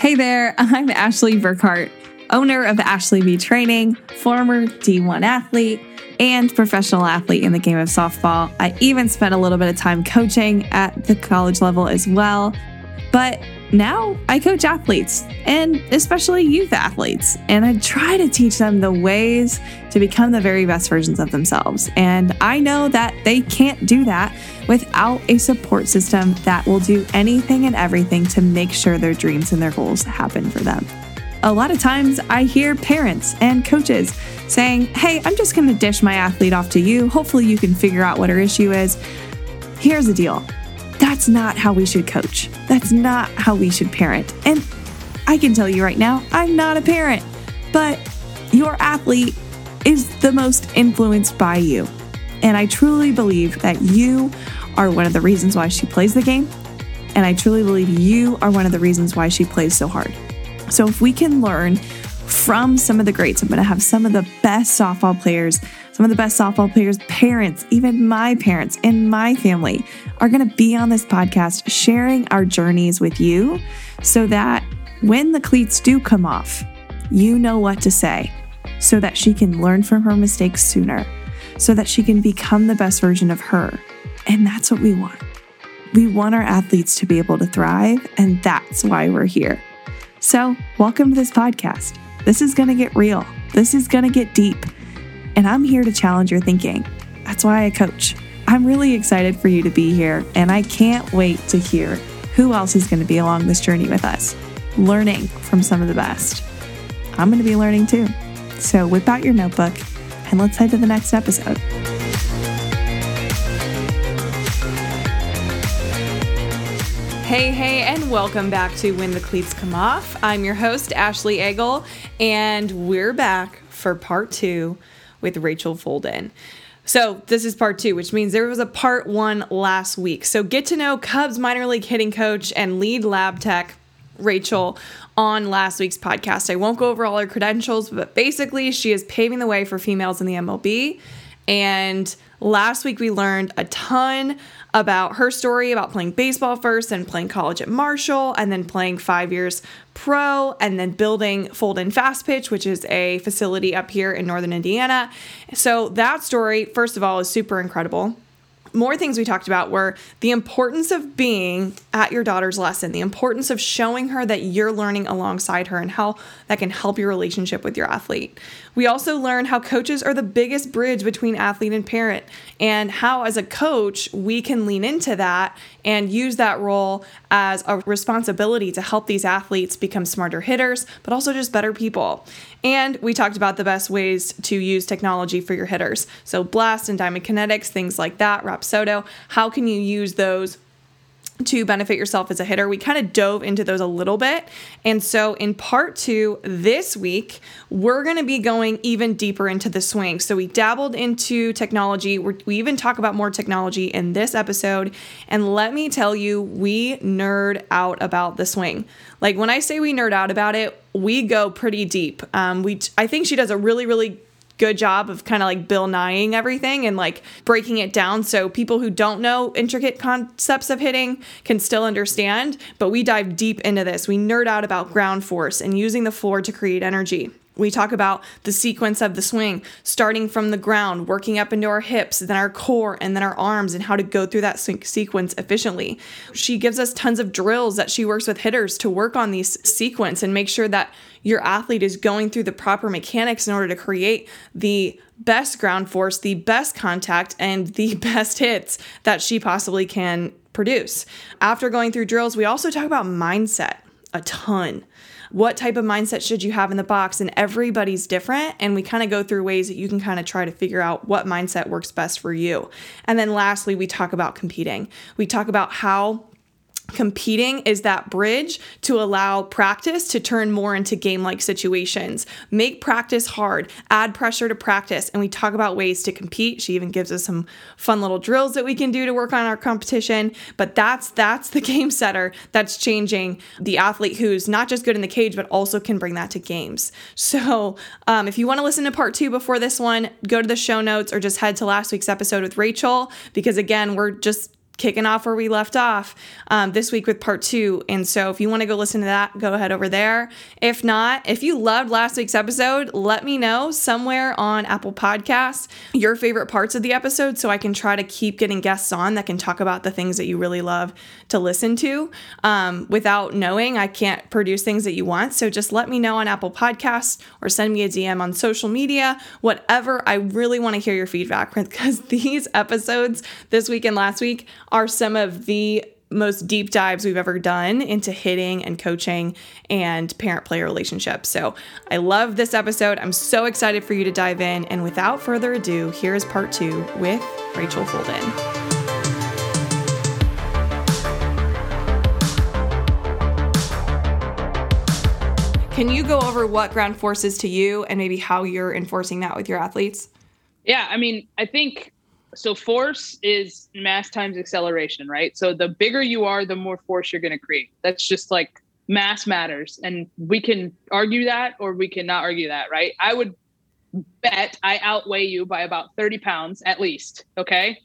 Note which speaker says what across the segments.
Speaker 1: Hey there, I'm Ashley Burkhart, owner of Ashley B Training, former D1 athlete, and professional athlete in the game of softball. I even spent a little bit of time coaching at the college level as well. But now I coach athletes and especially youth athletes, and I try to teach them the ways to become the very best versions of themselves. And I know that they can't do that without a support system that will do anything and everything to make sure their dreams and their goals happen for them. A lot of times I hear parents and coaches saying, Hey, I'm just going to dish my athlete off to you. Hopefully, you can figure out what her issue is. Here's the deal that's not how we should coach. That's not how we should parent. And I can tell you right now, I'm not a parent, but your athlete is the most influenced by you. And I truly believe that you are one of the reasons why she plays the game. And I truly believe you are one of the reasons why she plays so hard. So if we can learn from some of the greats, I'm going to have some of the best softball players some of the best softball players' parents, even my parents and my family, are going to be on this podcast sharing our journeys with you so that when the cleats do come off, you know what to say so that she can learn from her mistakes sooner, so that she can become the best version of her. And that's what we want. We want our athletes to be able to thrive, and that's why we're here. So, welcome to this podcast. This is going to get real, this is going to get deep and I'm here to challenge your thinking. That's why I coach. I'm really excited for you to be here, and I can't wait to hear who else is going to be along this journey with us, learning from some of the best. I'm going to be learning too. So whip out your notebook and let's head to the next episode. Hey, hey, and welcome back to When the Cleats Come Off. I'm your host, Ashley Egel, and we're back for part two with Rachel Folden. So, this is part two, which means there was a part one last week. So, get to know Cubs minor league hitting coach and lead lab tech, Rachel, on last week's podcast. I won't go over all her credentials, but basically, she is paving the way for females in the MLB. And last week, we learned a ton about her story about playing baseball first and playing college at Marshall and then playing five years pro and then building Fold Folden Fast Pitch, which is a facility up here in northern Indiana. So that story, first of all, is super incredible more things we talked about were the importance of being at your daughter's lesson, the importance of showing her that you're learning alongside her and how that can help your relationship with your athlete. We also learned how coaches are the biggest bridge between athlete and parent, and how, as a coach, we can lean into that and use that role as a responsibility to help these athletes become smarter hitters, but also just better people. And we talked about the best ways to use technology for your hitters. So, Blast and Diamond Kinetics, things like that, Rapsodo. How can you use those to benefit yourself as a hitter. We kind of dove into those a little bit. And so in part two this week, we're going to be going even deeper into the swing. So we dabbled into technology. We're, we even talk about more technology in this episode. And let me tell you, we nerd out about the swing. Like when I say we nerd out about it, we go pretty deep. Um, we I think she does a really, really good job of kind of like Bill Nyeing everything and like breaking it down so people who don't know intricate concepts of hitting can still understand. But we dive deep into this. We nerd out about ground force and using the floor to create energy. We talk about the sequence of the swing, starting from the ground, working up into our hips, then our core, and then our arms, and how to go through that sequence efficiently. She gives us tons of drills that she works with hitters to work on these sequence and make sure that your athlete is going through the proper mechanics in order to create the best ground force, the best contact, and the best hits that she possibly can produce. After going through drills, we also talk about mindset a ton what type of mindset should you have in the box? And everybody's different and we kind of go through ways that you can kind of try to figure out what mindset works best for you. And then lastly we talk about competing. We talk about how Competing is that bridge to allow practice to turn more into game like situations. Make practice hard, add pressure to practice, and we talk about ways to compete. She even gives us some fun little drills that we can do to work on our competition. But that's that's the game setter that's changing the athlete who's not just good in the cage, but also can bring that to games. So um, if you want to listen to part two before this one, go to the show notes or just head to last week's episode with Rachel because again, we're just kicking off where we left off um, this week with part two. And so if you want to go listen to that, go ahead over there. If not, if you loved last week's episode, let me know somewhere on Apple Podcasts your favorite parts of the episode so I can try to keep getting guests on that can talk about the things that you really love to listen to. Um, without knowing, I can't produce things that you want. So just let me know on Apple Podcasts or send me a DM on social media, whatever. I really want to hear your feedback because these episodes this week and last week are some of the most deep dives we've ever done into hitting and coaching and parent player relationships. So I love this episode. I'm so excited for you to dive in. And without further ado, here is part two with Rachel Folden. Can you go over what ground force is to you and maybe how you're enforcing that with your athletes?
Speaker 2: Yeah, I mean, I think so force is mass times acceleration, right? So the bigger you are, the more force you're going to create. That's just like mass matters. And we can argue that or we cannot argue that, right? I would bet I outweigh you by about 30 pounds at least. Okay.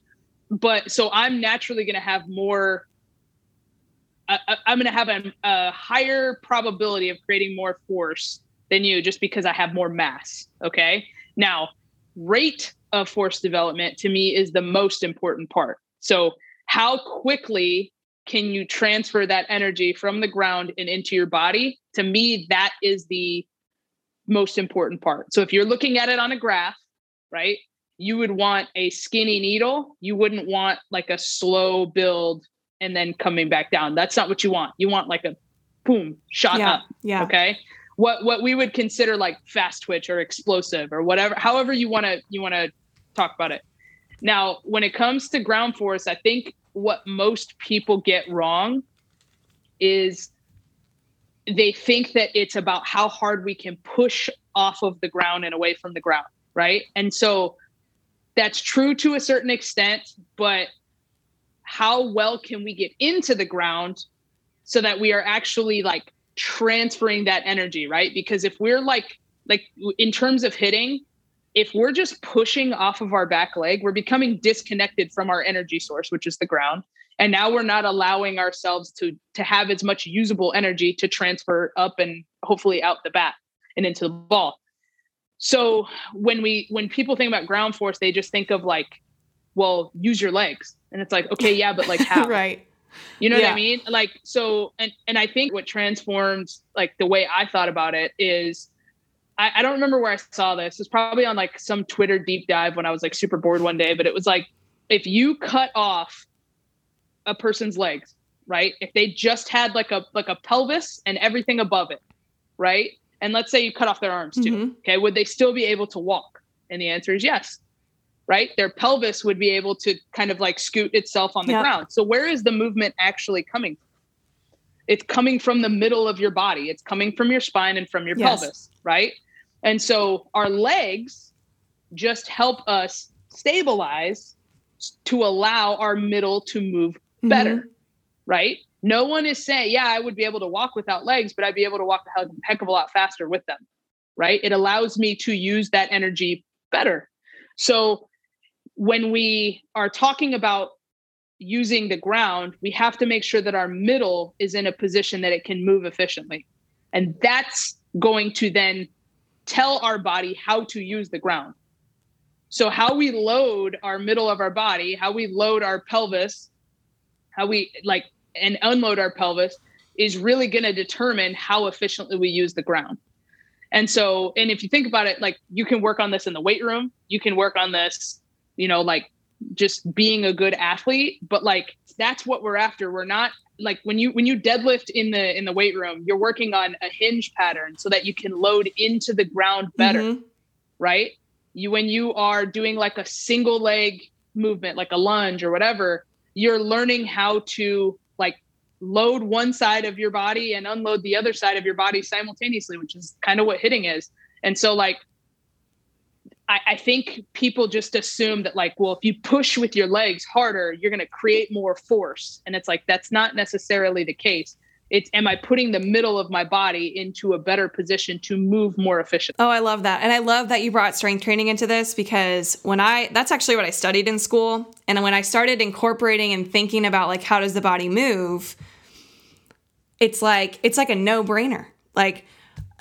Speaker 2: But so I'm naturally going to have more, I, am going to have a, a higher probability of creating more force than you just because I have more mass. Okay. Now, rate of force development to me is the most important part. So, how quickly can you transfer that energy from the ground and into your body? To me, that is the most important part. So, if you're looking at it on a graph, right, you would want a skinny needle. You wouldn't want like a slow build and then coming back down. That's not what you want. You want like a boom shot
Speaker 1: yeah,
Speaker 2: up.
Speaker 1: Yeah.
Speaker 2: Okay what what we would consider like fast twitch or explosive or whatever however you want to you want to talk about it. Now when it comes to ground force i think what most people get wrong is they think that it's about how hard we can push off of the ground and away from the ground right? And so that's true to a certain extent but how well can we get into the ground so that we are actually like transferring that energy, right? Because if we're like like in terms of hitting, if we're just pushing off of our back leg, we're becoming disconnected from our energy source, which is the ground. And now we're not allowing ourselves to to have as much usable energy to transfer up and hopefully out the bat and into the ball. So when we when people think about ground force, they just think of like, well, use your legs. And it's like, okay, yeah, but like how?
Speaker 1: right.
Speaker 2: You know yeah. what I mean? Like so and and I think what transforms like the way I thought about it is I, I don't remember where I saw this. It's probably on like some Twitter deep dive when I was like super bored one day, but it was like if you cut off a person's legs, right? If they just had like a like a pelvis and everything above it, right? And let's say you cut off their arms too. Mm-hmm. Okay, would they still be able to walk? And the answer is yes right? Their pelvis would be able to kind of like scoot itself on the yep. ground. So where is the movement actually coming from? It's coming from the middle of your body. It's coming from your spine and from your yes. pelvis, right? And so our legs just help us stabilize to allow our middle to move better, mm-hmm. right? No one is saying, yeah, I would be able to walk without legs, but I'd be able to walk a heck of a lot faster with them, right? It allows me to use that energy better. So when we are talking about using the ground, we have to make sure that our middle is in a position that it can move efficiently. And that's going to then tell our body how to use the ground. So, how we load our middle of our body, how we load our pelvis, how we like and unload our pelvis is really going to determine how efficiently we use the ground. And so, and if you think about it, like you can work on this in the weight room, you can work on this you know, like just being a good athlete, but like that's what we're after. We're not like when you when you deadlift in the in the weight room, you're working on a hinge pattern so that you can load into the ground better. Mm-hmm. Right? You when you are doing like a single leg movement, like a lunge or whatever, you're learning how to like load one side of your body and unload the other side of your body simultaneously, which is kind of what hitting is. And so like I, I think people just assume that like, well, if you push with your legs harder, you're going to create more force. And it's like, that's not necessarily the case. it's am I putting the middle of my body into a better position to move more efficiently?
Speaker 1: Oh, I love that. And I love that you brought strength training into this because when I that's actually what I studied in school. And when I started incorporating and thinking about like how does the body move, it's like it's like a no-brainer. Like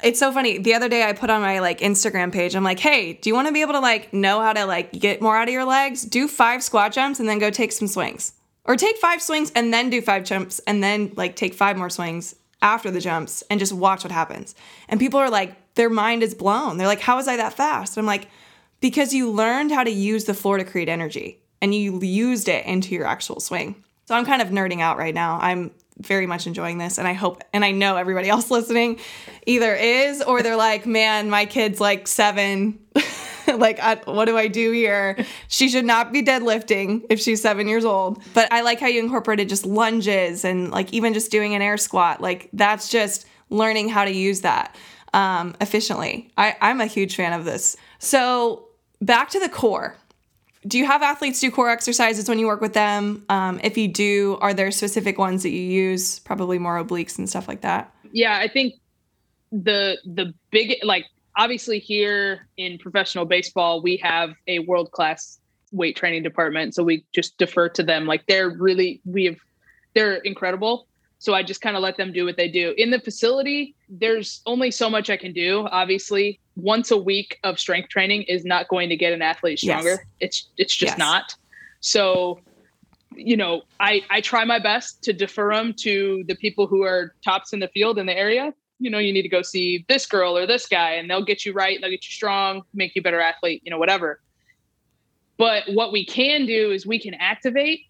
Speaker 1: it's so funny. The other day I put on my like Instagram page, I'm like, hey, do you want to be able to like know how to like get more out of your legs? Do five squat jumps and then go take some swings. Or take five swings and then do five jumps and then like take five more swings after the jumps and just watch what happens. And people are like, their mind is blown. They're like, how was I that fast? And I'm like, because you learned how to use the floor to create energy and you used it into your actual swing. So I'm kind of nerding out right now. I'm very much enjoying this and I hope and I know everybody else listening either is or they're like, "Man, my kid's like 7." like, I, what do I do here? She should not be deadlifting if she's seven years old. But I like how you incorporated just lunges and like even just doing an air squat. Like, that's just learning how to use that um, efficiently. I, I'm a huge fan of this. So, back to the core. Do you have athletes do core exercises when you work with them? Um, if you do, are there specific ones that you use? Probably more obliques and stuff like that.
Speaker 2: Yeah, I think the the big like obviously here in professional baseball we have a world class weight training department so we just defer to them like they're really we have they're incredible so i just kind of let them do what they do in the facility there's only so much i can do obviously once a week of strength training is not going to get an athlete stronger yes. it's it's just yes. not so you know i i try my best to defer them to the people who are tops in the field in the area you know, you need to go see this girl or this guy, and they'll get you right, they'll get you strong, make you a better athlete, you know, whatever. But what we can do is we can activate.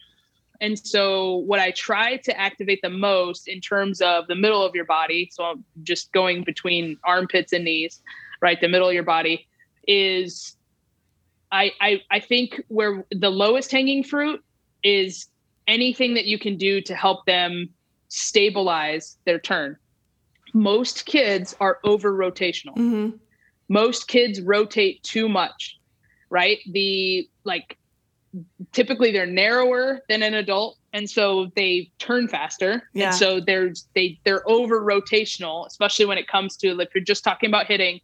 Speaker 2: And so, what I try to activate the most in terms of the middle of your body, so I'm just going between armpits and knees, right? The middle of your body is, I, I, I think where the lowest hanging fruit is anything that you can do to help them stabilize their turn most kids are over rotational. Mm-hmm. Most kids rotate too much, right? The like typically they're narrower than an adult and so they turn faster yeah. and so there's they they're over rotational especially when it comes to if you're just talking about hitting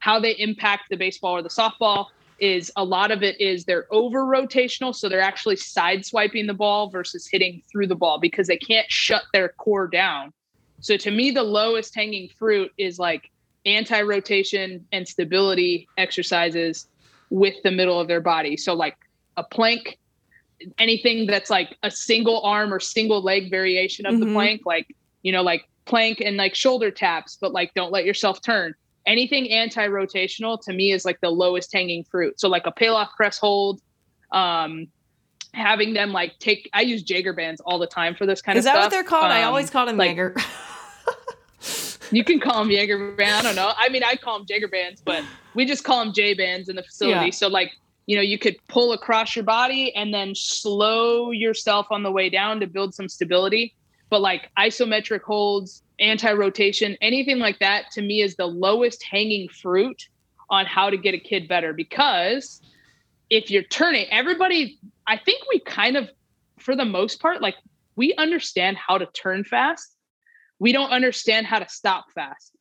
Speaker 2: how they impact the baseball or the softball is a lot of it is they're over rotational so they're actually side swiping the ball versus hitting through the ball because they can't shut their core down so to me, the lowest hanging fruit is like anti rotation and stability exercises with the middle of their body. So like a plank, anything that's like a single arm or single leg variation of mm-hmm. the plank, like, you know, like plank and like shoulder taps, but like don't let yourself turn. Anything anti rotational to me is like the lowest hanging fruit. So like a Pallof press hold, um, having them like take I use Jaeger bands all the time for this kind
Speaker 1: is
Speaker 2: of stuff.
Speaker 1: Is that what they're called? Um, I always call them like, Jaeger.
Speaker 2: you can call them Jaeger band. I don't know. I mean, I call them Jaeger bands, but we just call them J bands in the facility. Yeah. So like, you know, you could pull across your body and then slow yourself on the way down to build some stability. But like isometric holds, anti-rotation, anything like that to me is the lowest hanging fruit on how to get a kid better because if you're turning everybody I think we kind of for the most part like we understand how to turn fast we don't understand how to stop fast.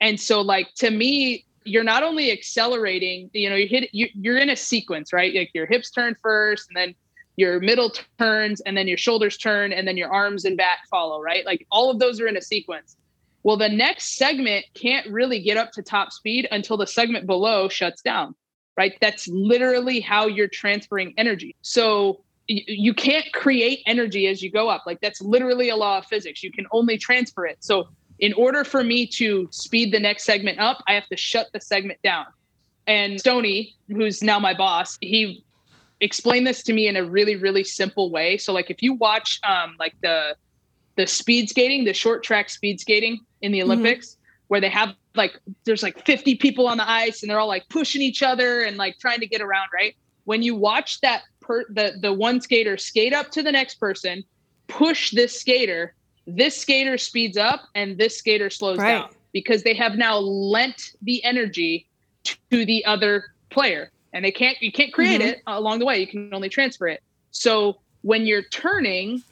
Speaker 2: And so, like, to me, you're not only accelerating, you know, you hit, you, you're in a sequence, right? Like your hips turn first, and then your middle turns, and then your shoulders turn, and then your arms and back follow, right? Like all of those are in a sequence. Well, the next segment can't really get up to top speed until the segment below shuts down, right? That's literally how you're transferring energy. So you can't create energy as you go up. Like that's literally a law of physics. You can only transfer it. So in order for me to speed the next segment up, I have to shut the segment down. And Stony, who's now my boss, he explained this to me in a really, really simple way. So like if you watch um like the the speed skating, the short track speed skating in the mm-hmm. Olympics, mm-hmm. where they have like there's like 50 people on the ice and they're all like pushing each other and like trying to get around, right? When you watch that per the the one skater skate up to the next person, push this skater, this skater speeds up and this skater slows right. down because they have now lent the energy to the other player and they can't you can't create mm-hmm. it along the way you can only transfer it so when you're turning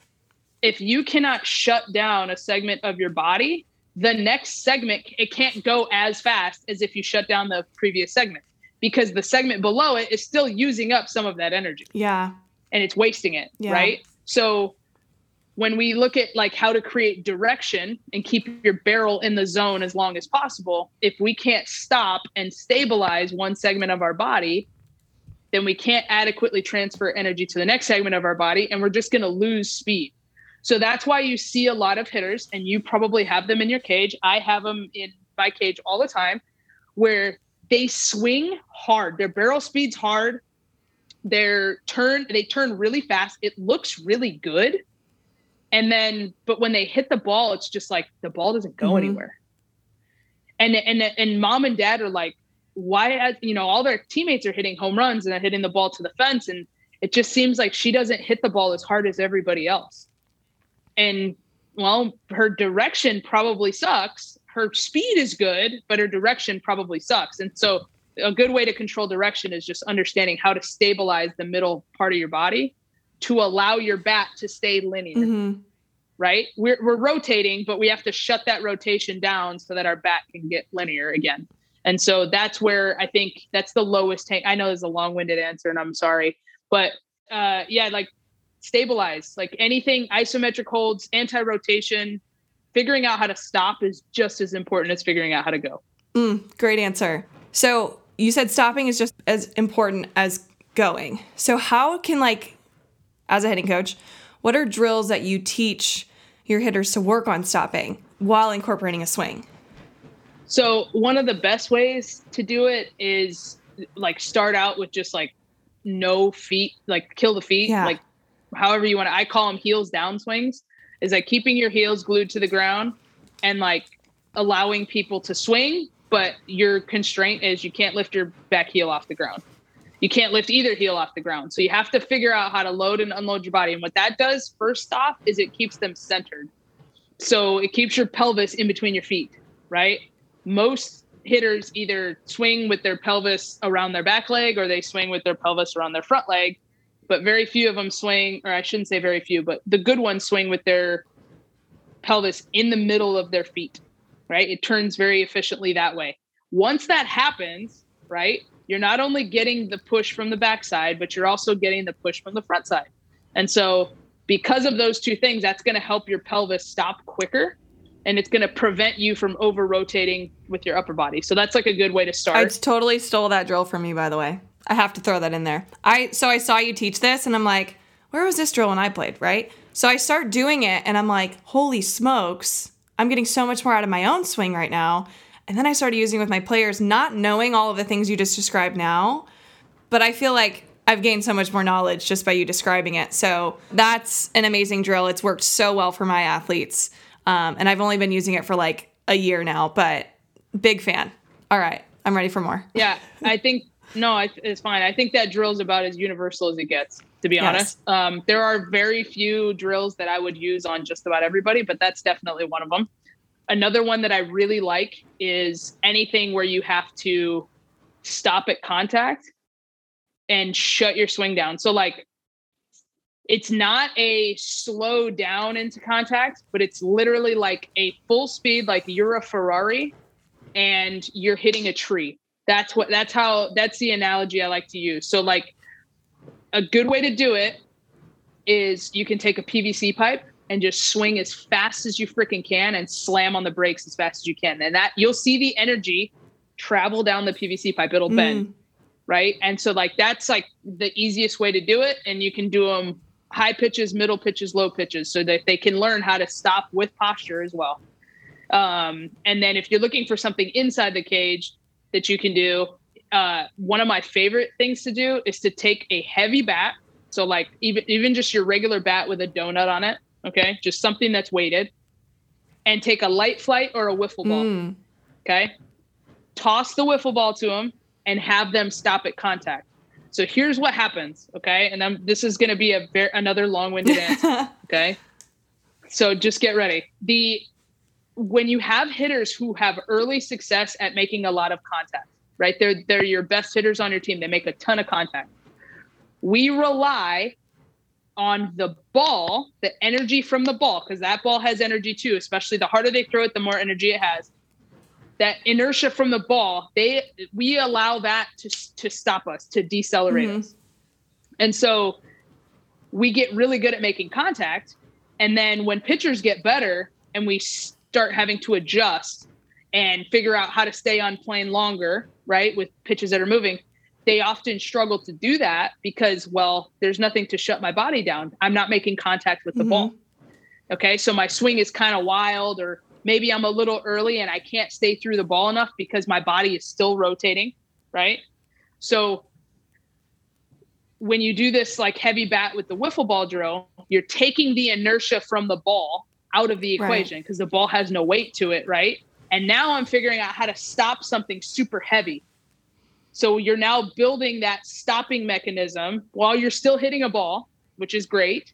Speaker 2: if you cannot shut down a segment of your body, the next segment it can't go as fast as if you shut down the previous segment because the segment below it is still using up some of that energy.
Speaker 1: Yeah.
Speaker 2: And it's wasting it, yeah. right? So when we look at like how to create direction and keep your barrel in the zone as long as possible, if we can't stop and stabilize one segment of our body, then we can't adequately transfer energy to the next segment of our body and we're just going to lose speed. So that's why you see a lot of hitters, and you probably have them in your cage. I have them in my cage all the time, where they swing hard. Their barrel speed's hard. Their turn, they turn really fast. It looks really good. And then, but when they hit the ball, it's just like the ball doesn't go mm-hmm. anywhere. And and and mom and dad are like, why? You know, all their teammates are hitting home runs and they're hitting the ball to the fence, and it just seems like she doesn't hit the ball as hard as everybody else and well, her direction probably sucks. Her speed is good, but her direction probably sucks. And so, a good way to control direction is just understanding how to stabilize the middle part of your body to allow your bat to stay linear. Mm-hmm. Right? We're, we're rotating, but we have to shut that rotation down so that our bat can get linear again. And so that's where I think that's the lowest tank. I know there's a long winded answer and I'm sorry, but uh, yeah, like stabilize. Like anything isometric holds, anti-rotation, figuring out how to stop is just as important as figuring out how to go.
Speaker 1: Mm, great answer. So you said stopping is just as important as going. So how can like as a hitting coach, what are drills that you teach your hitters to work on stopping while incorporating a swing?
Speaker 2: So one of the best ways to do it is like start out with just like no feet, like kill the feet, yeah. like however you want to, I call them heels down swings, is like keeping your heels glued to the ground and like allowing people to swing, but your constraint is you can't lift your back heel off the ground. You can't lift either heel off the ground. So you have to figure out how to load and unload your body. And what that does, first off, is it keeps them centered. So it keeps your pelvis in between your feet, right? Most hitters either swing with their pelvis around their back leg or they swing with their pelvis around their front leg but very few of them swing, or I shouldn't say very few, but the good ones swing with their pelvis in the middle of their feet, right? It turns very efficiently that way. Once that happens, right, you're not only getting the push from the backside, but you're also getting the push from the front side. And so, because of those two things, that's going to help your pelvis stop quicker and it's going to prevent you from over rotating with your upper body. So, that's like a good way to start.
Speaker 1: I totally stole that drill from you, by the way. I have to throw that in there. I so I saw you teach this and I'm like, where was this drill when I played, right? So I start doing it and I'm like, holy smokes, I'm getting so much more out of my own swing right now. And then I started using with my players, not knowing all of the things you just described now. But I feel like I've gained so much more knowledge just by you describing it. So that's an amazing drill. It's worked so well for my athletes. Um, and I've only been using it for like a year now, but big fan. All right, I'm ready for more.
Speaker 2: Yeah, I think no, it's fine. I think that drill is about as universal as it gets, to be yes. honest. Um, there are very few drills that I would use on just about everybody, but that's definitely one of them. Another one that I really like is anything where you have to stop at contact and shut your swing down. So, like, it's not a slow down into contact, but it's literally like a full speed, like you're a Ferrari and you're hitting a tree that's what that's how that's the analogy I like to use. So like a good way to do it is you can take a PVC pipe and just swing as fast as you freaking can and slam on the brakes as fast as you can. And that you'll see the energy travel down the PVC pipe. It'll mm. bend. Right. And so like that's like the easiest way to do it. And you can do them high pitches, middle pitches, low pitches, so that they can learn how to stop with posture as well. Um, and then if you're looking for something inside the cage, that you can do. Uh, one of my favorite things to do is to take a heavy bat. So like even even just your regular bat with a donut on it, okay, just something that's weighted, and take a light flight or a wiffle ball. Mm. Okay, toss the wiffle ball to them and have them stop at contact. So here's what happens, okay, and I'm, this is going to be a ver- another long-winded answer, okay. So just get ready. The when you have hitters who have early success at making a lot of contact, right? They're they're your best hitters on your team. They make a ton of contact. We rely on the ball, the energy from the ball, because that ball has energy too, especially the harder they throw it, the more energy it has. That inertia from the ball, they we allow that to to stop us, to decelerate mm-hmm. us. And so we get really good at making contact. And then when pitchers get better and we start having to adjust and figure out how to stay on plane longer, right, with pitches that are moving, they often struggle to do that because, well, there's nothing to shut my body down. I'm not making contact with the mm-hmm. ball. Okay. So my swing is kind of wild, or maybe I'm a little early and I can't stay through the ball enough because my body is still rotating. Right. So when you do this like heavy bat with the wiffle ball drill, you're taking the inertia from the ball out of the equation because right. the ball has no weight to it. Right. And now I'm figuring out how to stop something super heavy so you're now building that stopping mechanism while you're still hitting a ball, which is great,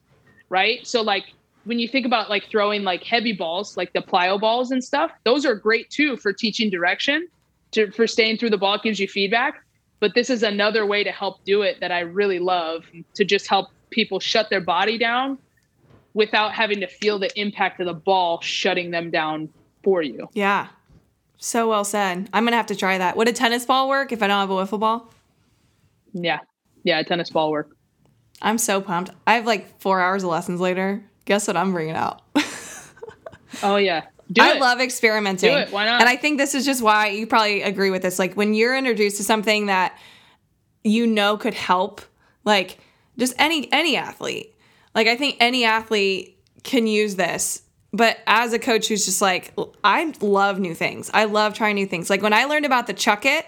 Speaker 2: right? So like when you think about like throwing like heavy balls, like the plyo balls and stuff, those are great too for teaching direction, to for staying through the ball it gives you feedback. But this is another way to help do it that I really love to just help people shut their body down without having to feel the impact of the ball shutting them down for you.
Speaker 1: Yeah. So well said. I'm gonna have to try that. Would a tennis ball work if I don't have a wiffle ball?
Speaker 2: Yeah, yeah, a tennis ball work.
Speaker 1: I'm so pumped. I have like four hours of lessons later. Guess what I'm bringing out?
Speaker 2: oh yeah, Do
Speaker 1: I
Speaker 2: it.
Speaker 1: love experimenting.
Speaker 2: Do it. Why not?
Speaker 1: And I think this is just why you probably agree with this. Like when you're introduced to something that you know could help, like just any any athlete. Like I think any athlete can use this but as a coach who's just like i love new things. I love trying new things. Like when i learned about the chuck it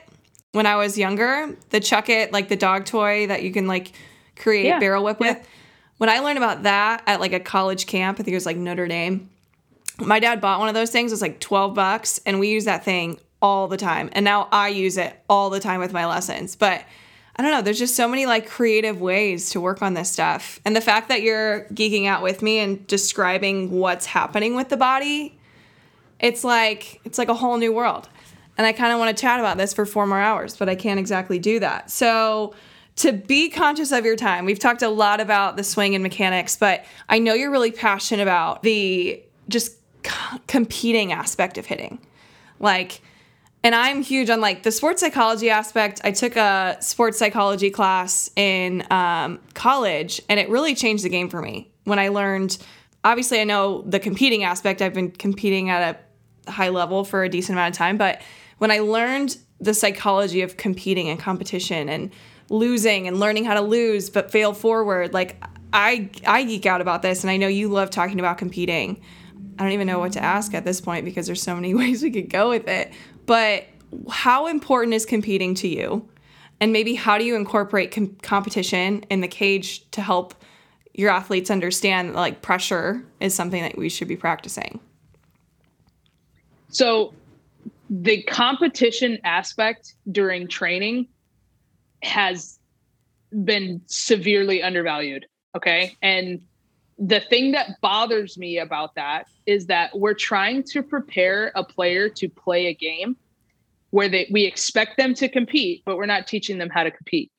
Speaker 1: when i was younger the chuck it like the dog toy that you can like create yeah. barrel whip yeah. with when i learned about that at like a college camp i think it was like notre dame my dad bought one of those things. It was like 12 bucks and we use that thing all the time. And now i use it all the time with my lessons. But I don't know, there's just so many like creative ways to work on this stuff. And the fact that you're geeking out with me and describing what's happening with the body, it's like it's like a whole new world. And I kind of want to chat about this for 4 more hours, but I can't exactly do that. So to be conscious of your time. We've talked a lot about the swing and mechanics, but I know you're really passionate about the just c- competing aspect of hitting. Like and I'm huge on like the sports psychology aspect. I took a sports psychology class in um, college, and it really changed the game for me when I learned. Obviously, I know the competing aspect. I've been competing at a high level for a decent amount of time, but when I learned the psychology of competing and competition and losing and learning how to lose but fail forward, like I I geek out about this, and I know you love talking about competing. I don't even know what to ask at this point because there's so many ways we could go with it. But how important is competing to you? And maybe how do you incorporate com- competition in the cage to help your athletes understand like pressure is something that we should be practicing?
Speaker 2: So, the competition aspect during training has been severely undervalued. Okay. And the thing that bothers me about that is that we're trying to prepare a player to play a game where they we expect them to compete but we're not teaching them how to compete.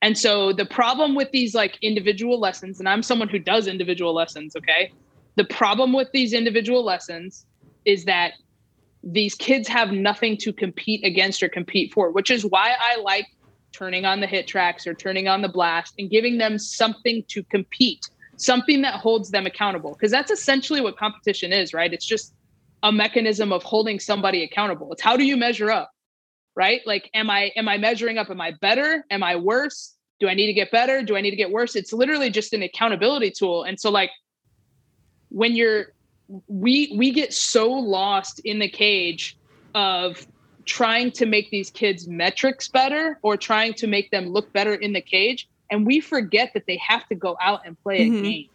Speaker 2: And so the problem with these like individual lessons and i'm someone who does individual lessons okay? The problem with these individual lessons is that these kids have nothing to compete against or compete for which is why i like turning on the HitTrax or turning on the blast and giving them something to compete something that holds them accountable because that's essentially what competition is right? It's just a mechanism of holding somebody accountable. It's how do you measure up right? Like am i am i measuring up? Am i better? Am i worse? Do i need to get better? Do i need to get worse? It's literally just an accountability tool. And so like when you're we we get so lost in the cage of trying to make these kids metrics better or trying to make them look better in the cage and we forget that they have to go out and play mm-hmm. a game.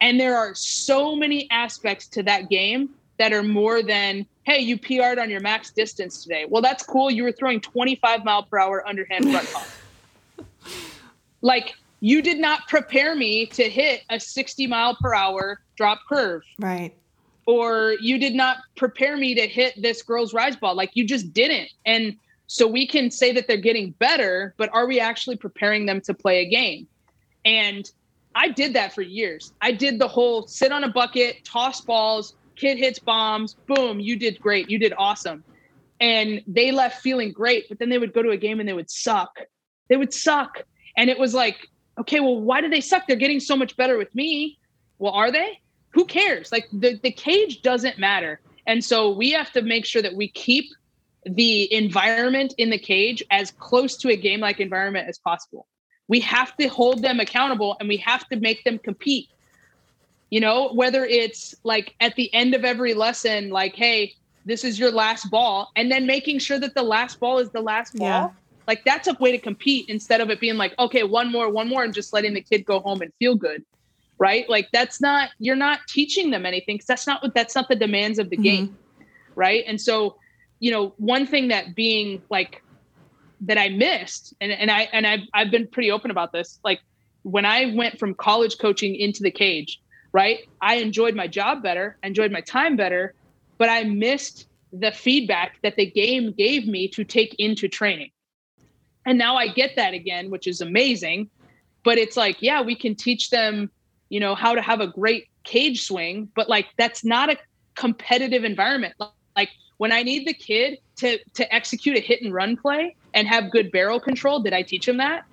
Speaker 2: And there are so many aspects to that game that are more than, hey, you PR'd on your max distance today. Well, that's cool. You were throwing 25 mile per hour underhand front pump. like you did not prepare me to hit a 60 mile per hour drop curve.
Speaker 1: Right.
Speaker 2: Or you did not prepare me to hit this girl's rise ball. Like you just didn't. And so we can say that they're getting better, but are we actually preparing them to play a game? And I did that for years. I did the whole sit on a bucket, toss balls, kid hits bombs, boom, you did great. You did awesome. And they left feeling great, but then they would go to a game and they would suck. They would suck. And it was like, okay, well, why do they suck? They're getting so much better with me. Well, are they? Who cares? Like the, the cage doesn't matter. And so we have to make sure that we keep the environment in the cage as close to a game like environment as possible. We have to hold them accountable and we have to make them compete. You know, whether it's like at the end of every lesson, like, hey, this is your last ball, and then making sure that the last ball is the last ball. Yeah. Like that's a way to compete instead of it being like, okay, one more, one more, and just letting the kid go home and feel good. Right. Like that's not, you're not teaching them anything because that's not what that's not the demands of the mm-hmm. game. Right. And so you know, one thing that being like that I missed, and, and I and I've I've been pretty open about this. Like when I went from college coaching into the cage, right? I enjoyed my job better, enjoyed my time better, but I missed the feedback that the game gave me to take into training. And now I get that again, which is amazing. But it's like, yeah, we can teach them, you know, how to have a great cage swing, but like that's not a competitive environment. Like when I need the kid to to execute a hit and run play and have good barrel control, did I teach him that?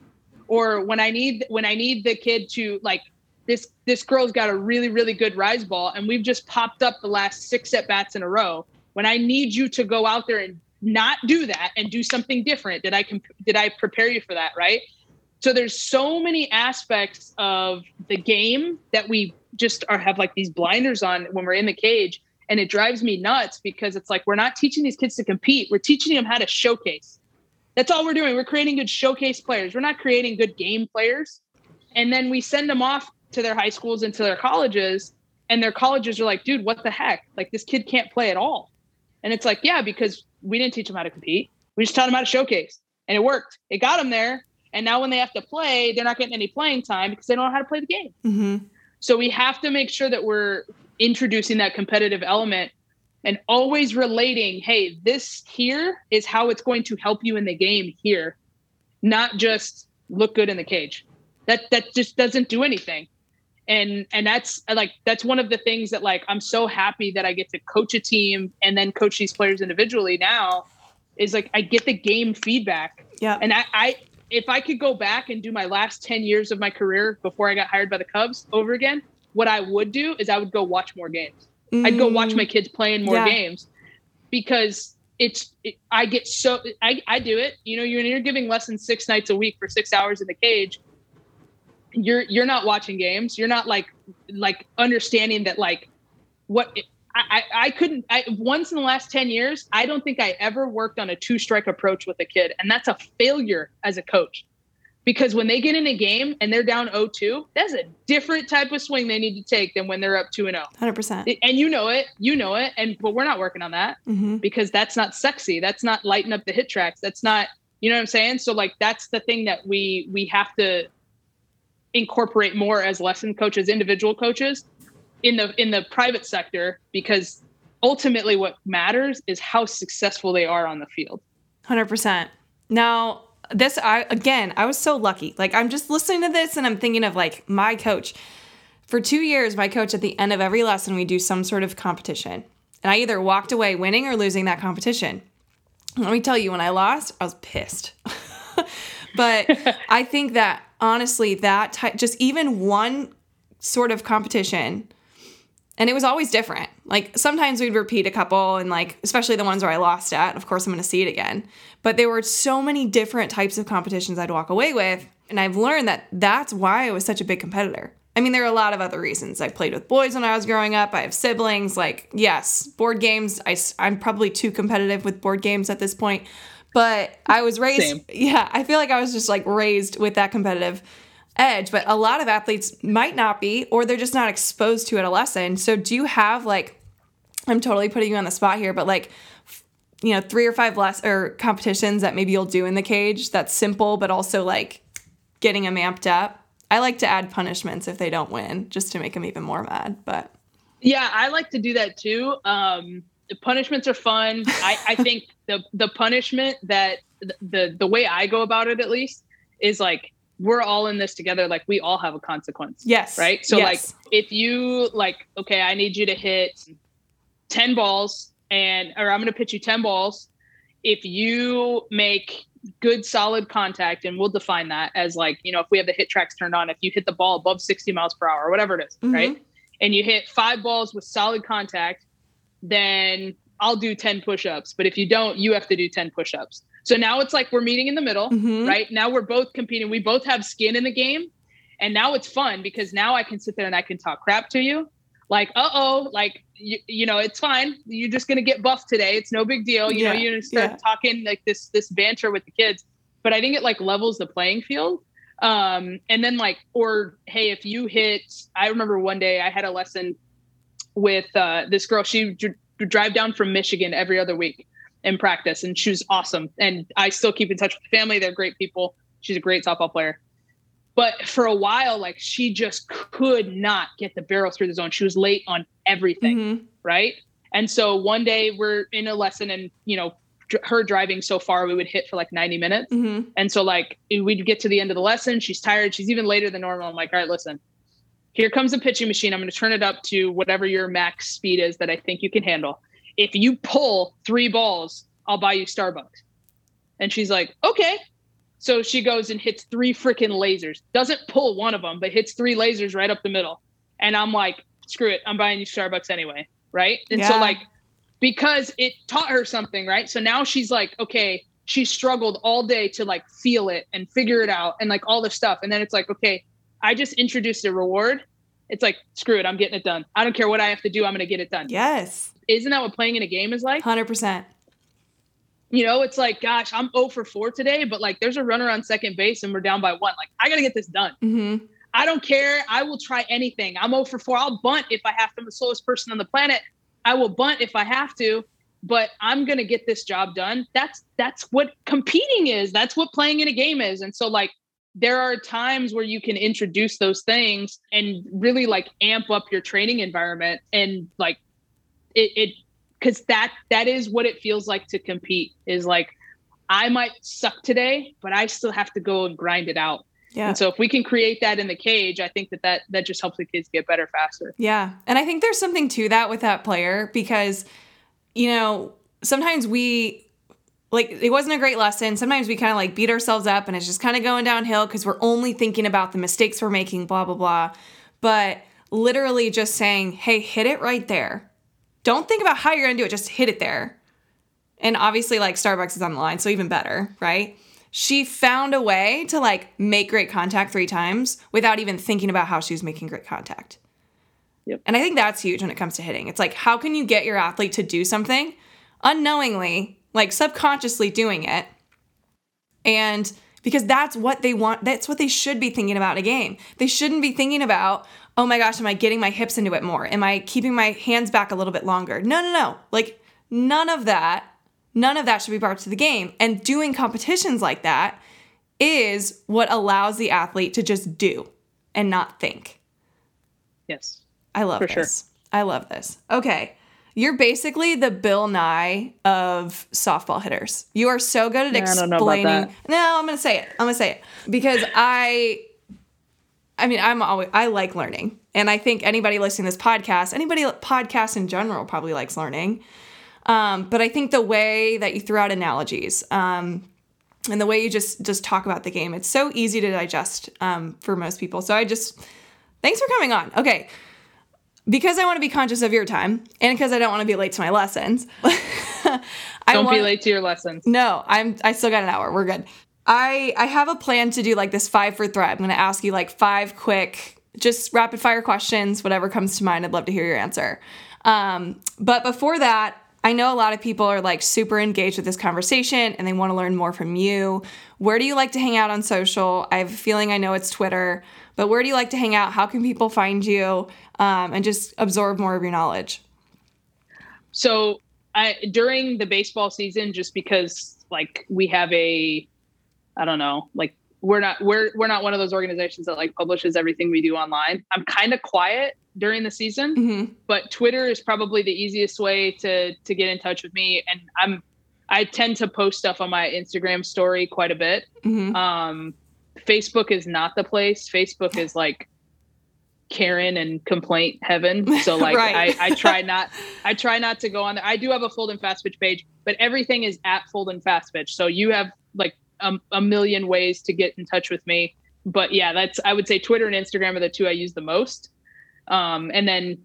Speaker 2: Or when I need when I need the kid to like this this girl's got a really really good rise ball and we've just popped up the last six at bats in a row. When I need you to go out there and not do that and do something different, did I comp- did I prepare you for that, right? So there's so many aspects of the game that we just are have like these blinders on when we're in the cage and it drives me nuts because it's like we're not teaching these kids to compete. We're teaching them how to showcase. That's all we're doing. We're creating good showcase players. We're not creating good game players. And then we send them off to their high schools and to their colleges and their colleges are like dude what the heck? Like this kid can't play at all. And it's like yeah because we didn't teach them how to compete. We just taught them how to showcase and it worked. It got them there. And now when they have to play they're not getting any playing time because they don't know how to play the game. Mm-hmm. so we have to make sure that we're introducing that competitive element and always relating, hey, this here is how it's going to help you in the game here, not just look good in the cage. That that just doesn't do anything. And and that's like that's one of the things that like I'm so happy that I get to coach a team and then coach these players individually now is like I get the game feedback.
Speaker 1: Yeah.
Speaker 2: And I, I if I could go back and do my last 10 years of my career before I got hired by the Cubs over again, what I would do is I would go watch more games. Mm. I'd go watch my mm. kids playing more yeah. games because it's it, I get so I, I do it. You know, you're you're giving lessons six nights a week for six hours in the cage. You're you're not watching games. You're not like like understanding that like what I, I couldn't I once in the last 10 years, I don't think I ever worked on a two strike approach with a kid. And that's a failure as a coach because when they get in a game and they're down 0-2 that's a different type of swing they need to take than when they're up 2
Speaker 1: 0 100%
Speaker 2: and you know it you know it and but we're not working on that mm-hmm. because that's not sexy that's not lighting up the HitTrax that's not you know what i'm saying so like that's the thing that we we have to incorporate more as lesson coaches individual coaches in the in the private sector because ultimately what matters is how successful they are on the field
Speaker 1: 100% now this I again, I was so lucky. Like I'm just listening to this and I'm thinking of like my coach. For 2 years, my coach at the end of every lesson we do some sort of competition. And I either walked away winning or losing that competition. Let me tell you when I lost, I was pissed. but I think that honestly that type just even one sort of competition and it was always different. Like sometimes we'd repeat a couple, and like, especially the ones where I lost at, of course, I'm gonna see it again. But there were so many different types of competitions I'd walk away with. And I've learned that that's why I was such a big competitor. I mean, there are a lot of other reasons. I played with boys when I was growing up. I have siblings. Like, yes, board games. I, I'm probably too competitive with board games at this point. But I was raised, Same. yeah, I feel like I was just like raised with that competitive edge, but a lot of athletes might not be, or they're just not exposed to it a lesson. So, do you have like, I'm totally putting you on the spot here, but like, you know, three or five less or competitions that maybe you'll do in the cage that's simple, but also like getting them amped up. I like to add punishments if they don't win, just to make them even more mad. But
Speaker 2: yeah, I like to do that too. Um, the punishments are fun. I, I think the the punishment that the the way I go about it at least is like we're all in this together. Like we all have a consequence.
Speaker 1: Yes.
Speaker 2: Right. So
Speaker 1: yes.
Speaker 2: like if you like, okay, I need you to hit 10 balls and, or I'm going to pitch you 10 balls. If you make good solid contact, and we'll define that as like, you know, if we have the HitTrax turned on, if you hit the ball above 60 miles per hour or whatever it is,
Speaker 1: Mhm.
Speaker 2: right? And you hit five balls with solid contact, then I'll do 10 push-ups. But if you don't, you have to do 10 push-ups. So now it's like we're meeting in the middle,
Speaker 1: Mhm.
Speaker 2: right? Now we're both competing. We both have skin in the game. And now it's fun because now I can sit there and I can talk crap to you. Like, uh oh, like, you, you know, it's fine. You're just going to get buffed today. It's no big deal. You know, you're going to start
Speaker 1: yeah.
Speaker 2: talking like this, this banter with the kids. But I think it like levels the playing field. Um, and then like, or hey, if you hit, I remember one day I had a lesson with uh, this girl. She would would drive down from Michigan every other week in practice, and she was awesome. And I still keep in touch with the family; they're great people. She's a great softball player. But for a while, like she just could not get the barrel through the zone. She was late on everything,
Speaker 1: Mhm.
Speaker 2: right? And so one day we're in a lesson, and you know, her driving so far, we would hit for like 90 minutes.
Speaker 1: Mhm.
Speaker 2: And so like we'd get to the end of the lesson, she's tired, she's even later than normal. I'm like, all right, listen, here comes a pitching machine. I'm going to turn it up to whatever your max speed is that I think you can handle. If you pull three balls, I'll buy you Starbucks. And she's like, okay. So she goes and hits three freaking lasers. Doesn't pull one of them, but hits three lasers right up the middle. And I'm like, screw it. I'm buying you Starbucks anyway. Right. And so like because it taught her something, right? So now she's like, okay, she struggled all day to like feel it and figure it out and like all this stuff. And then it's like, okay, I just introduced a reward. It's like, screw it, I'm getting it done. I don't care what I have to do, I'm gonna get it done.
Speaker 1: Yes.
Speaker 2: Isn't that what playing in a game is like?
Speaker 1: 100%.
Speaker 2: You know, it's like, gosh, I'm 0 for 4 today, but like there's a runner on second base and we're down by one. Like, I gotta get this done.
Speaker 1: Mhm.
Speaker 2: I don't care. I will try anything. I'm 0 for 4. I'll bunt if I have to. I'm the slowest person on the planet. I will bunt if I have to, but I'm gonna get this job done. That's that's what competing is. That's what playing in a game is. And so like there are times where you can introduce those things and really like amp up your training environment and like it it because that that is what it feels like to compete is like I might suck today, but I still have to go and grind it out.
Speaker 1: Yeah.
Speaker 2: And so if we can create that in the cage, I think that that, that just helps the kids get better faster.
Speaker 1: Yeah. And I think there's something to that with that player because, you know, sometimes we, like, it wasn't a great lesson. Sometimes we kind of like beat ourselves up and it's just kind of going downhill because we're only thinking about the mistakes we're making, blah, blah, blah. But literally just saying, hey, hit it right there. Don't think about how you're going to do it, just hit it there. And obviously, like, Starbucks is on the line, so even better, right? She found a way to like make great contact three times without even thinking about how she was making great contact.
Speaker 2: Yep.
Speaker 1: And I think that's huge when it comes to hitting. It's like, how can you get your athlete to do something unknowingly, like subconsciously doing it? And because that's what they want, that's what they should be thinking about in a game. They shouldn't be thinking about, oh my gosh, am I getting my hips into it more? Am I keeping my hands back a little bit longer? No, no, no. Like, none of that, none of that should be part of the game. And doing competitions like that is what allows the athlete to just do and not think.
Speaker 2: Yes.
Speaker 1: I love
Speaker 2: For sure.
Speaker 1: this. I love this. Okay. You're basically the Bill Nye of softball hitters. You are so good at
Speaker 2: Yeah, I don't know about
Speaker 1: explaining. No, I'm gonna say it. I'm gonna say it because I, I mean, I'm always I like learning, and I think anybody listening to this podcast, anybody podcast in general, probably likes learning. Um, but I think the way that you throw out analogies, um, and the way you just just talk about the game, it's so easy to digest um, for most people. So I just thanks for coming on. Okay, because I want to be conscious of your time, and because I don't want to be late to my lessons. I
Speaker 2: Don't
Speaker 1: want,
Speaker 2: be late to your lessons.
Speaker 1: no, I'm I still got an hour. We're good. I I have a plan to do like this five for thread. I'm gonna ask you like five quick, just rapid fire questions, whatever comes to mind. I'd love to hear your answer. Um, but before that, I know a lot of people are like super engaged with this conversation and they want to learn more from you. Where do you like to hang out on social? I have a feeling I know it's Twitter, but where do you like to hang out? How can people find you um, and just absorb more of your knowledge?
Speaker 2: So I during the baseball season, just because like we have a, I don't know, like we're not we're we're not one of those organizations that like publishes everything we do online. I'm kind of quiet during the season,
Speaker 1: hmm
Speaker 2: but Twitter is probably the easiest way to to get in touch with me. And I'm I tend to post stuff on my Instagram story quite a bit.
Speaker 1: hmm
Speaker 2: Um, Facebook is not the place. Facebook is like Karen and complaint heaven. So like
Speaker 1: Right.
Speaker 2: I, I try not I try not to go on there. I do have a Folden fast pitch page, but everything is at Folden fast pitch. So you have like a, a million ways to get in touch with me. But yeah, that's I would say Twitter and Instagram are the two I use the most. Um, and then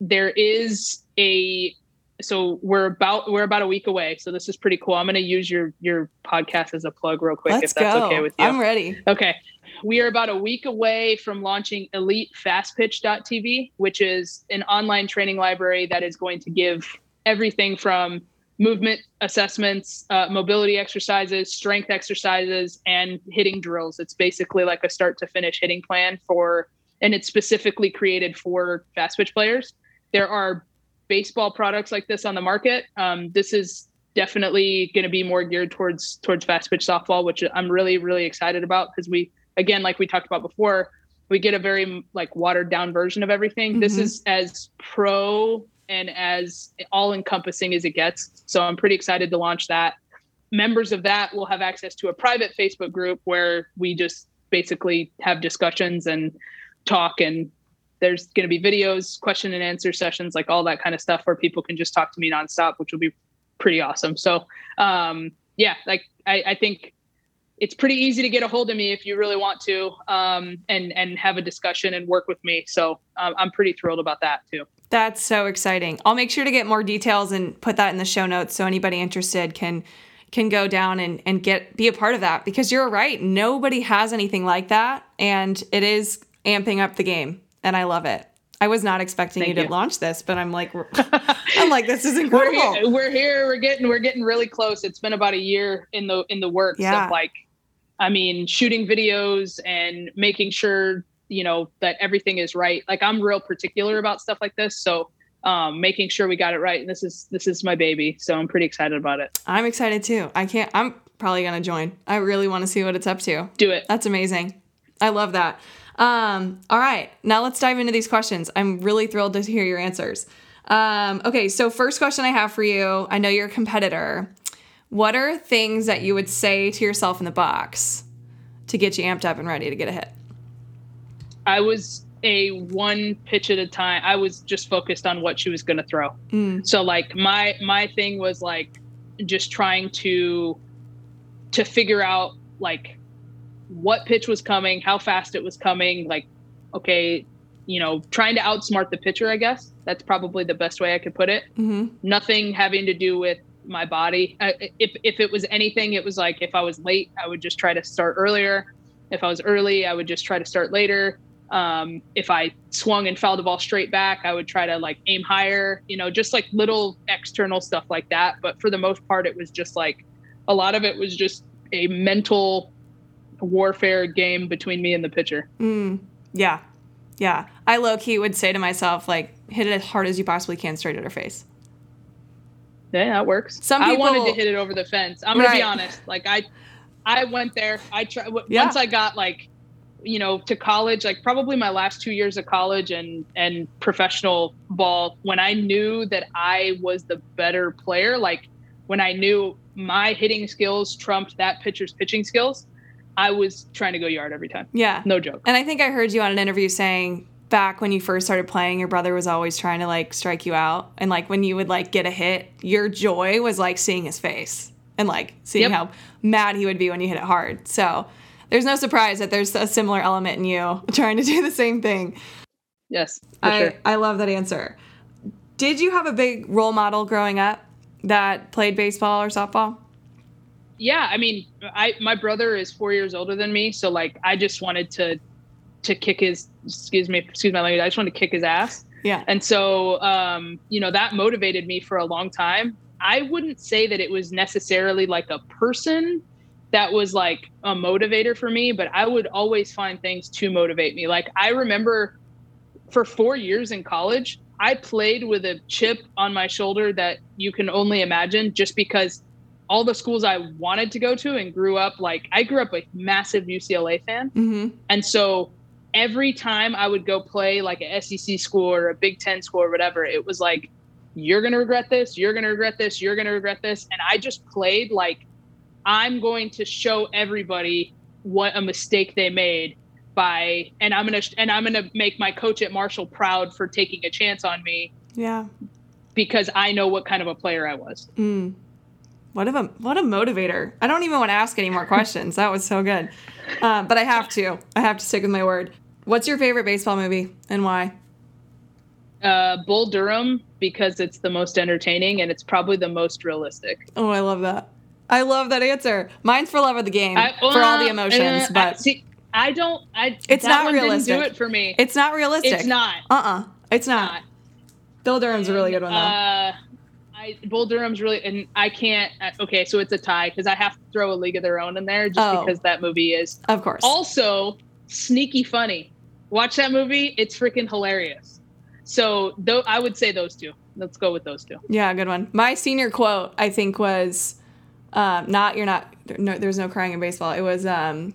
Speaker 2: there is a so we're about we're about a week away. So this is pretty cool. I'm gonna use your your podcast as a plug real quick
Speaker 1: Let's
Speaker 2: if that's
Speaker 1: go.
Speaker 2: okay with you.
Speaker 1: I'm ready.
Speaker 2: Okay. We are about a week away from launching Elite elitefastpitch.tv, which is an online training library that is going to give everything from movement assessments, uh, mobility exercises, strength exercises, and hitting drills. It's basically like a start to finish hitting plan for, and it's specifically created for fast pitch players. There are baseball products like this on the market. Um, this is definitely going to be more geared towards towards fast pitch softball, which I'm really really excited about because we again like we talked about before, we get a very like watered down version of everything. This
Speaker 1: Mhm.
Speaker 2: is as pro and as all encompassing as it gets. So I'm pretty excited to launch that. Members of that will have access to a private Facebook group where we just basically have discussions and talk and there's going to be videos, question and answer sessions, like all that kind of stuff where people can just talk to me nonstop, which will be pretty awesome. So, um, yeah, like I, I think it's pretty easy to get a hold of me if you really want to, um, and and have a discussion and work with me. So um, I'm pretty thrilled about that too.
Speaker 1: That's so exciting. I'll make sure to get more details and put that in the show notes so anybody interested can can go down and, and get be a part of that because you're right. Nobody has anything like that. And it is amping up the game. And I love it. I was not expecting
Speaker 2: Thank
Speaker 1: you to launch this, but I'm like I'm like, this is
Speaker 2: We're
Speaker 1: incredible.
Speaker 2: here, we're here. We're getting we're getting really close. It's been about a year in the in the works
Speaker 1: Yeah.
Speaker 2: of like, I mean, shooting videos and making sure you know that everything is right. Like I'm real particular about stuff like this, so um, making sure we got it right. And this is this is my baby, so I'm pretty excited about it.
Speaker 1: I'm excited too. I can't I'm probably gonna join. I really want to see what it's up to.
Speaker 2: Do it.
Speaker 1: That's amazing. I love that. Um, all right, now let's dive into these questions. I'm really thrilled to hear your answers. Um, okay, so first question I have for you I know you're a competitor. What are things that you would say to yourself in the box to get you amped up and ready to get a hit?
Speaker 2: I was a one pitch at a time. I was just focused on what she was going to throw.
Speaker 1: Mm,
Speaker 2: So like my my thing was like just trying to to figure out like what pitch was coming, how fast it was coming, like okay, you know, trying to outsmart the pitcher, I guess. That's probably the best way I could put it.
Speaker 1: hmm
Speaker 2: Nothing having to do with my body. I, if if it was anything, it was like if I was late, I would just try to start earlier. If I was early, I would just try to start later. Um, if I swung and fouled the ball straight back, I would try to like aim higher, you know, just like little external stuff like that. But for the most part, it was just like a lot of it was just a mental warfare game between me and the pitcher.
Speaker 1: Mm, yeah, yeah. I low key would say to myself, like, hit it as hard as you possibly can straight at her face.
Speaker 2: Yeah, that works.
Speaker 1: Some people,
Speaker 2: I wanted to hit it over the fence. I'm gonna
Speaker 1: Right.
Speaker 2: be honest. Like I, I went there. I tried
Speaker 1: Yeah.
Speaker 2: once I got like, you know, to college. Like probably my last two years of college and and professional ball. When I knew that I was the better player, like when I knew my hitting skills trumped that pitcher's pitching skills, I was trying to go yard every time.
Speaker 1: Yeah.
Speaker 2: No joke.
Speaker 1: And I think I heard you on an interview saying back when you first started playing, your brother was always trying to like strike you out. And like when you would like get a hit, your joy was like seeing his face and like seeing
Speaker 2: Yep.
Speaker 1: how mad he would be when you hit it hard. So there's no surprise that there's a similar element in you trying to do the same thing.
Speaker 2: Yes, for
Speaker 1: I,
Speaker 2: sure.
Speaker 1: I love that answer. Did you have a big role model growing up that played baseball or softball?
Speaker 2: yeah i mean i my brother is four years older than me so like i just wanted to to kick his excuse me excuse my language i just wanted to kick his ass
Speaker 1: Yeah.
Speaker 2: and so um you know that motivated me for a long time i wouldn't say that it was necessarily like a person that was like a motivator for me but i would always find things to motivate me like i remember for four years in college i played with a chip on my shoulder that you can only imagine just because all the schools I wanted to go to and grew up like I grew up a massive UCLA fan.
Speaker 1: Mm-hmm.
Speaker 2: And so every time I would go play like a SEC school or a Big Ten school or whatever, it was like, you're going to regret this, you're going to regret this, you're going to regret this. And I just played like, I'm going to show everybody what a mistake they made by and I'm gonna and I'm gonna make my coach at Marshall proud for taking a chance on me.
Speaker 1: Yeah.
Speaker 2: Because I know what kind of a player I was.
Speaker 1: Mm. What a what a motivator! I don't even want to ask any more questions. that was so good, uh, but I have to. I have to stick with my word. What's your favorite baseball movie and why?
Speaker 2: Uh, Bull Durham because it's the most entertaining and it's probably the most realistic.
Speaker 1: Oh, I love that. I love that answer. Mine's for love of the game, I, for all the emotions, uh, but
Speaker 2: I, see, I don't. I
Speaker 1: it's not realistic.
Speaker 2: do it for me.
Speaker 1: It's not realistic.
Speaker 2: It's not.
Speaker 1: Uh uh-uh. uh. It's not. not. Bull Durham's and, a really good one though.
Speaker 2: Uh, I, Bull Durham's really, and I can't. Uh, okay, so it's a tie because I have to throw a League of Their Own in there just oh, because that movie is,
Speaker 1: of course,
Speaker 2: also sneaky funny. Watch that movie; it's freaking hilarious. So, though, I would say those two. Let's go with those two.
Speaker 1: Yeah, good one. My senior quote, I think, was um, not "You're not." No, there's no crying in baseball. It was, um,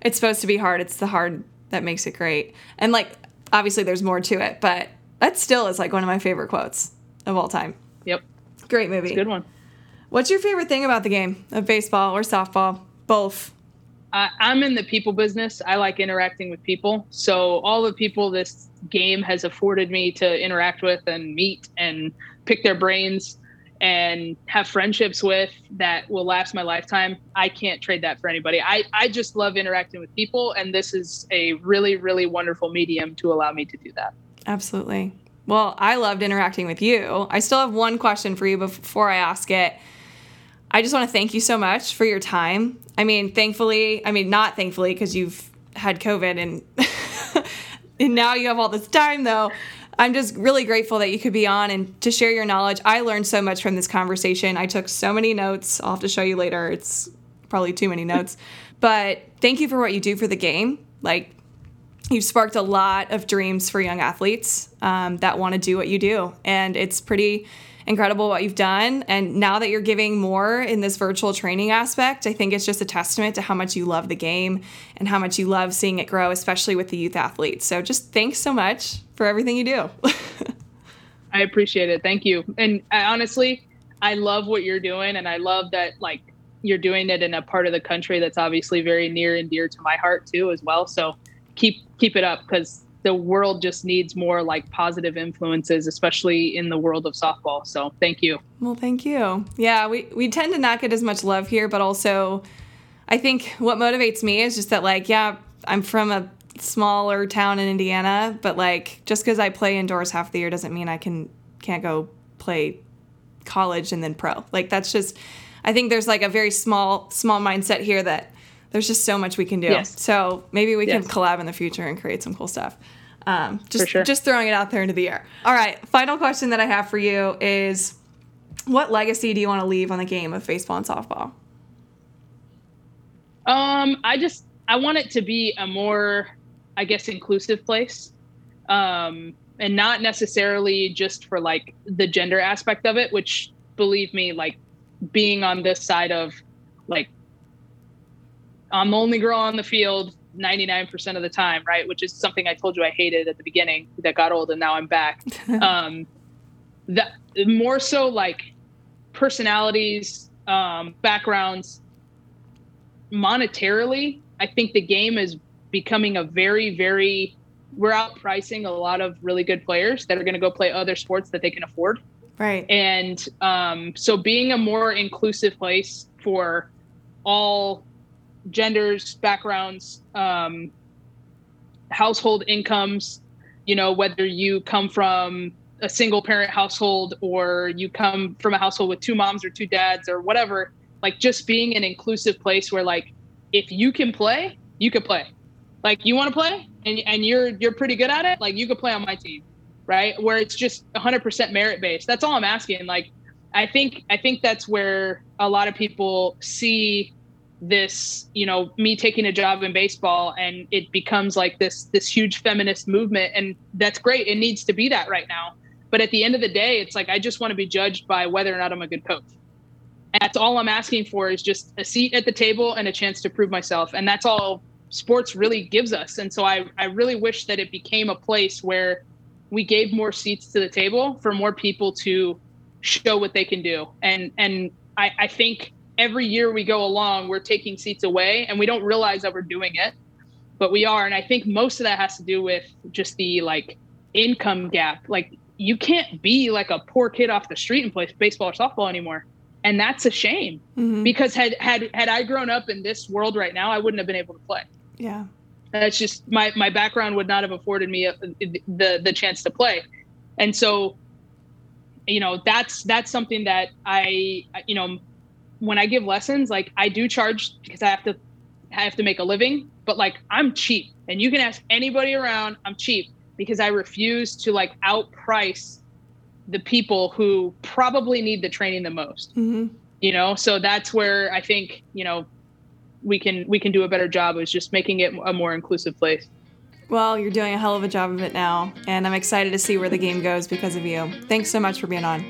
Speaker 1: "It's supposed to be hard. It's the hard that makes it great." And like, obviously, there's more to it, but that still is like one of my favorite quotes of all time.
Speaker 2: Yep.
Speaker 1: Great movie.
Speaker 2: good one.
Speaker 1: What's your favorite thing about the game of baseball or softball? Both.
Speaker 2: I'm in the people business. I like interacting with people. So all the people this game has afforded me to interact with and meet and pick their brains and have friendships with that will last my lifetime. I can't trade that for anybody. I, I just love interacting with people. And this is a really, really wonderful medium to allow me to do that.
Speaker 1: Absolutely. Well, I loved interacting with you. I still have one question for you before I ask it. I just want to thank you so much for your time. I mean, thankfully, I mean, not thankfully, because you've had COVID and, and now you have all this time, though. I'm just really grateful that you could be on and to share your knowledge. I learned so much from this conversation. I took so many notes. I'll have to show you later. It's probably too many notes. but thank you for what you do for the game. Like, you've sparked a lot of dreams for young athletes um, that want to do what you do. And it's pretty incredible what you've done. And now that you're giving more in this virtual training aspect, I think it's just a testament to how much you love the game and how much you love seeing it grow, especially with the youth athletes. So just thanks so much for everything you do.
Speaker 2: I appreciate it. Thank you. And I, honestly, I love what you're doing. And I love that, like, you're doing it in a part of the country that's obviously very near and dear to my heart, too, as well. So, keep keep it up because the world just needs more like positive influences, especially in the world of softball. So thank you.
Speaker 1: Well, thank you. Yeah, we, we tend to not get as much love here, but also I think what motivates me is just that, like, yeah, I'm from a smaller town in Indiana, but like just because I play indoors half the year doesn't mean I can can't go play college and then pro. Like that's just I think there's like a very small small mindset here that there's just so much we can do. Yes. So maybe we yes. can collab in the future and create some cool stuff. Um, just sure. just throwing it out there into the air. All right, final question that I have for you is, what legacy do you want to leave on the game of baseball and softball?
Speaker 2: Um, I just I want it to be a more, I guess, inclusive place, um, and not necessarily just for like the gender aspect of it. Which, believe me, like being on this side of like I'm the only girl on the field 99% of the time, right? Which is something I told you I hated at the beginning that got old and now I'm back. um, that more so like personalities, um, backgrounds, monetarily, I think the game is becoming a very, very, we're outpricing a lot of really good players that are going to go play other sports that they can afford.
Speaker 1: Right.
Speaker 2: And um, so being a more inclusive place for all genders, backgrounds, um, household incomes, you know, whether you come from a single parent household or you come from a household with two moms or two dads or whatever, like just being an inclusive place where like if you can play, you can play. Like you want to play and and you're you're pretty good at it, like you could play on my team, right? Where it's just 100% merit based. That's all I'm asking. Like I think I think that's where a lot of people see this you know me taking a job in baseball and it becomes like this this huge feminist movement. And that's great. It needs to be that right now. But at the end of the day it's like i just want to be judged by whether or not i'm a good coach. That's all i'm asking for is just a seat at the table and a chance to prove myself. And that's all sports really gives us. And so i i really wish that it became a place where we gave more seats to the table for more people to show what they can do. And and i i think every year we go along, we're taking seats away and we don't realize that we're doing it, but we are. And I think most of that has to do with just the like income gap. Like you can't be like a poor kid off the street and play baseball or softball anymore. And that's a shame mm-hmm. because had had had I grown up in this world right now, I wouldn't have been able to play.
Speaker 1: Yeah.
Speaker 2: That's just my my background would not have afforded me a, the the chance to play. And so you know, that's that's something that I you know, when I give lessons, like I do charge because I have to I have to make a living, but like I'm cheap. And you can ask anybody around, I'm cheap because I refuse to like outprice the people who probably need the training the most. Mm-hmm. You know, so that's where I think you know we can we can do a better job is just making it a more inclusive place.
Speaker 1: Well, you're doing a hell of a job of it now, and I'm excited to see where the game goes because of you. Thanks so much for being on.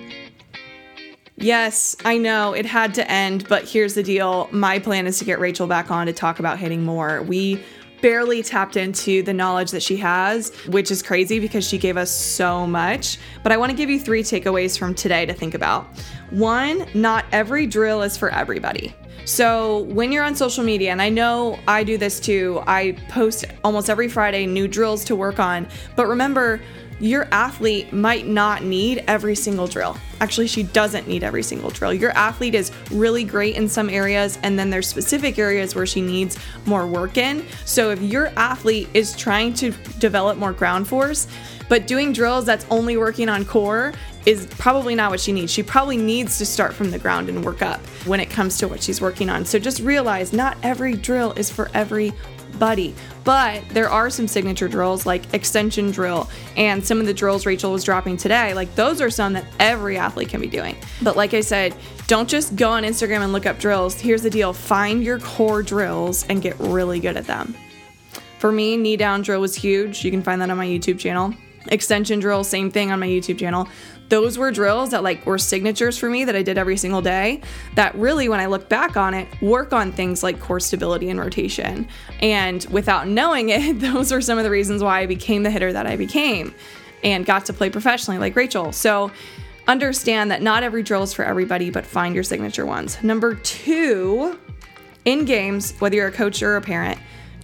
Speaker 1: Yes, I know it had to end, but here's the deal. My plan is to get Rachel back on to talk about hitting more. We barely tapped into the knowledge that she has, which is crazy because she gave us so much. But I want to give you three takeaways from today to think about. One, not every drill is for everybody. So, when you're on social media, and I know I do this too, I post almost every Friday new drills to work on. But remember, your athlete might not need every single drill. Actually, she doesn't need every single drill. Your athlete is really great in some areas, and then there's specific areas where she needs more work in. So, if your athlete is trying to develop more ground force, but doing drills that's only working on core is probably not what she needs. She probably needs to start from the ground and work up when it comes to what she's working on. So just realize not every drill is for every buddy. But there are some signature drills like extension drill and some of the drills Rachel was dropping today. Like those are some that every athlete can be doing. But like I said, don't just go on Instagram and look up drills. Here's the deal find your core drills and get really good at them. For me, knee down drill was huge. You can find that on my YouTube channel. Extension drill, same thing on my YouTube channel those were drills that like were signatures for me that I did every single day that really when I look back on it work on things like core stability and rotation. And without knowing it those are some of the reasons why I became the hitter that I became and got to play professionally like Rachel. So understand that not every drill is for everybody but find your signature ones. Number 2 in games whether you're a coach or a parent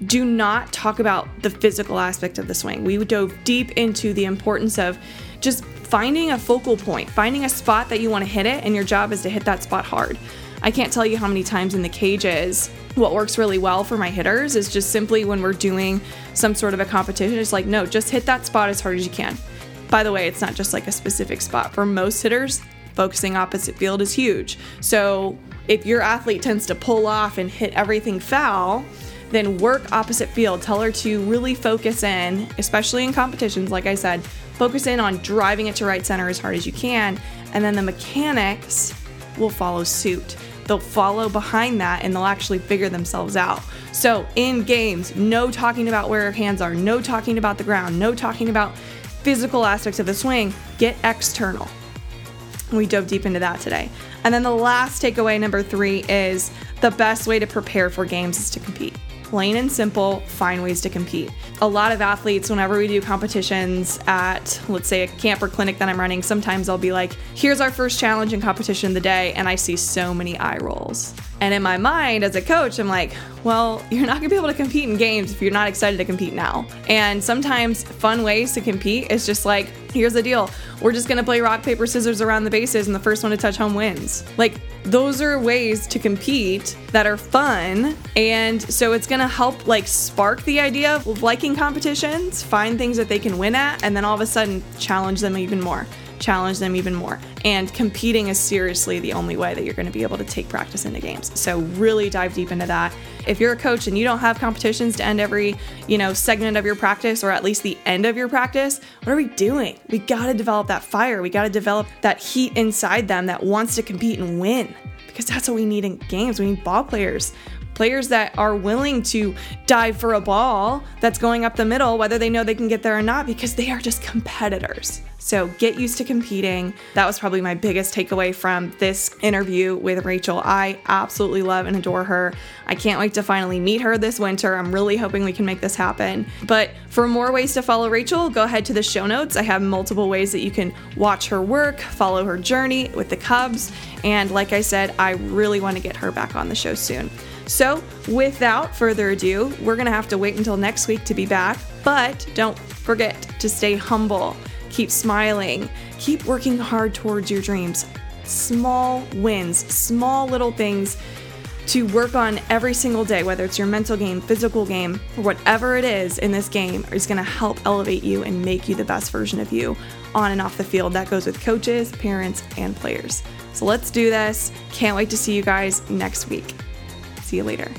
Speaker 1: do not talk about the physical aspect of the swing. We dove deep into the importance of just finding a focal point, finding a spot that you want to hit it, and your job is to hit that spot hard. I can't tell you how many times in the cages what works really well for my hitters is just simply when we're doing some sort of a competition, it's like, no, just hit that spot as hard as you can. By the way, it's not just like a specific spot. For most hitters, focusing opposite field is huge. So if your athlete tends to pull off and hit everything foul, then work opposite field. Tell her to really focus in, especially in competitions, like I said, Focus in on driving it to right center as hard as you can, and then the mechanics will follow suit. They'll follow behind that and they'll actually figure themselves out. So, in games, no talking about where your hands are, no talking about the ground, no talking about physical aspects of the swing. Get external. We dove deep into that today. And then the last takeaway, number three, is the best way to prepare for games is to compete plain and simple, find ways to compete. A lot of athletes, whenever we do competitions at, let's say, a camp or clinic that I'm running, sometimes I'll be like, here's our first challenge and competition of the day. And I see so many eye rolls. And in my mind, as a coach, I'm like, well, you're not gonna be able to compete in games if you're not excited to compete now. And sometimes fun ways to compete is just like, here's the deal we're just gonna play rock, paper, scissors around the bases, and the first one to touch home wins. Like, those are ways to compete that are fun. And so it's gonna help, like, spark the idea of liking competitions, find things that they can win at, and then all of a sudden challenge them even more challenge them even more. And competing is seriously the only way that you're going to be able to take practice into games. So really dive deep into that. If you're a coach and you don't have competitions to end every, you know, segment of your practice or at least the end of your practice, what are we doing? We got to develop that fire. We got to develop that heat inside them that wants to compete and win. Because that's what we need in games. We need ball players players that are willing to dive for a ball that's going up the middle, whether they know they can get there or not, because they are just competitors. So get used to competing. That was probably my biggest takeaway from this interview with Rachel. I absolutely love and adore her. I can't wait to finally meet her this winter. I'm really hoping we can make this happen. But for more ways to follow Rachel, go ahead to the show notes. I have multiple ways that you can watch her work, follow her journey with the Cubs, and like I said, I really want to get her back on the show soon. So, without further ado, we're going to have to wait until next week to be back, but don't forget to stay humble, keep smiling, keep working hard towards your dreams. Small wins, small little things to work on every single day, whether it's your mental game, physical game, or whatever it is in this game, is going to help elevate you and make you the best version of you on and off the field. That goes with coaches, parents, and players. So let's do this. Can't wait to see you guys next week. See you later.